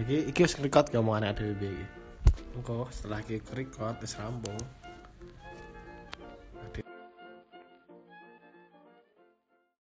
iki iki wis record gak mau anak iki. Engko setelah iki record wis rampung.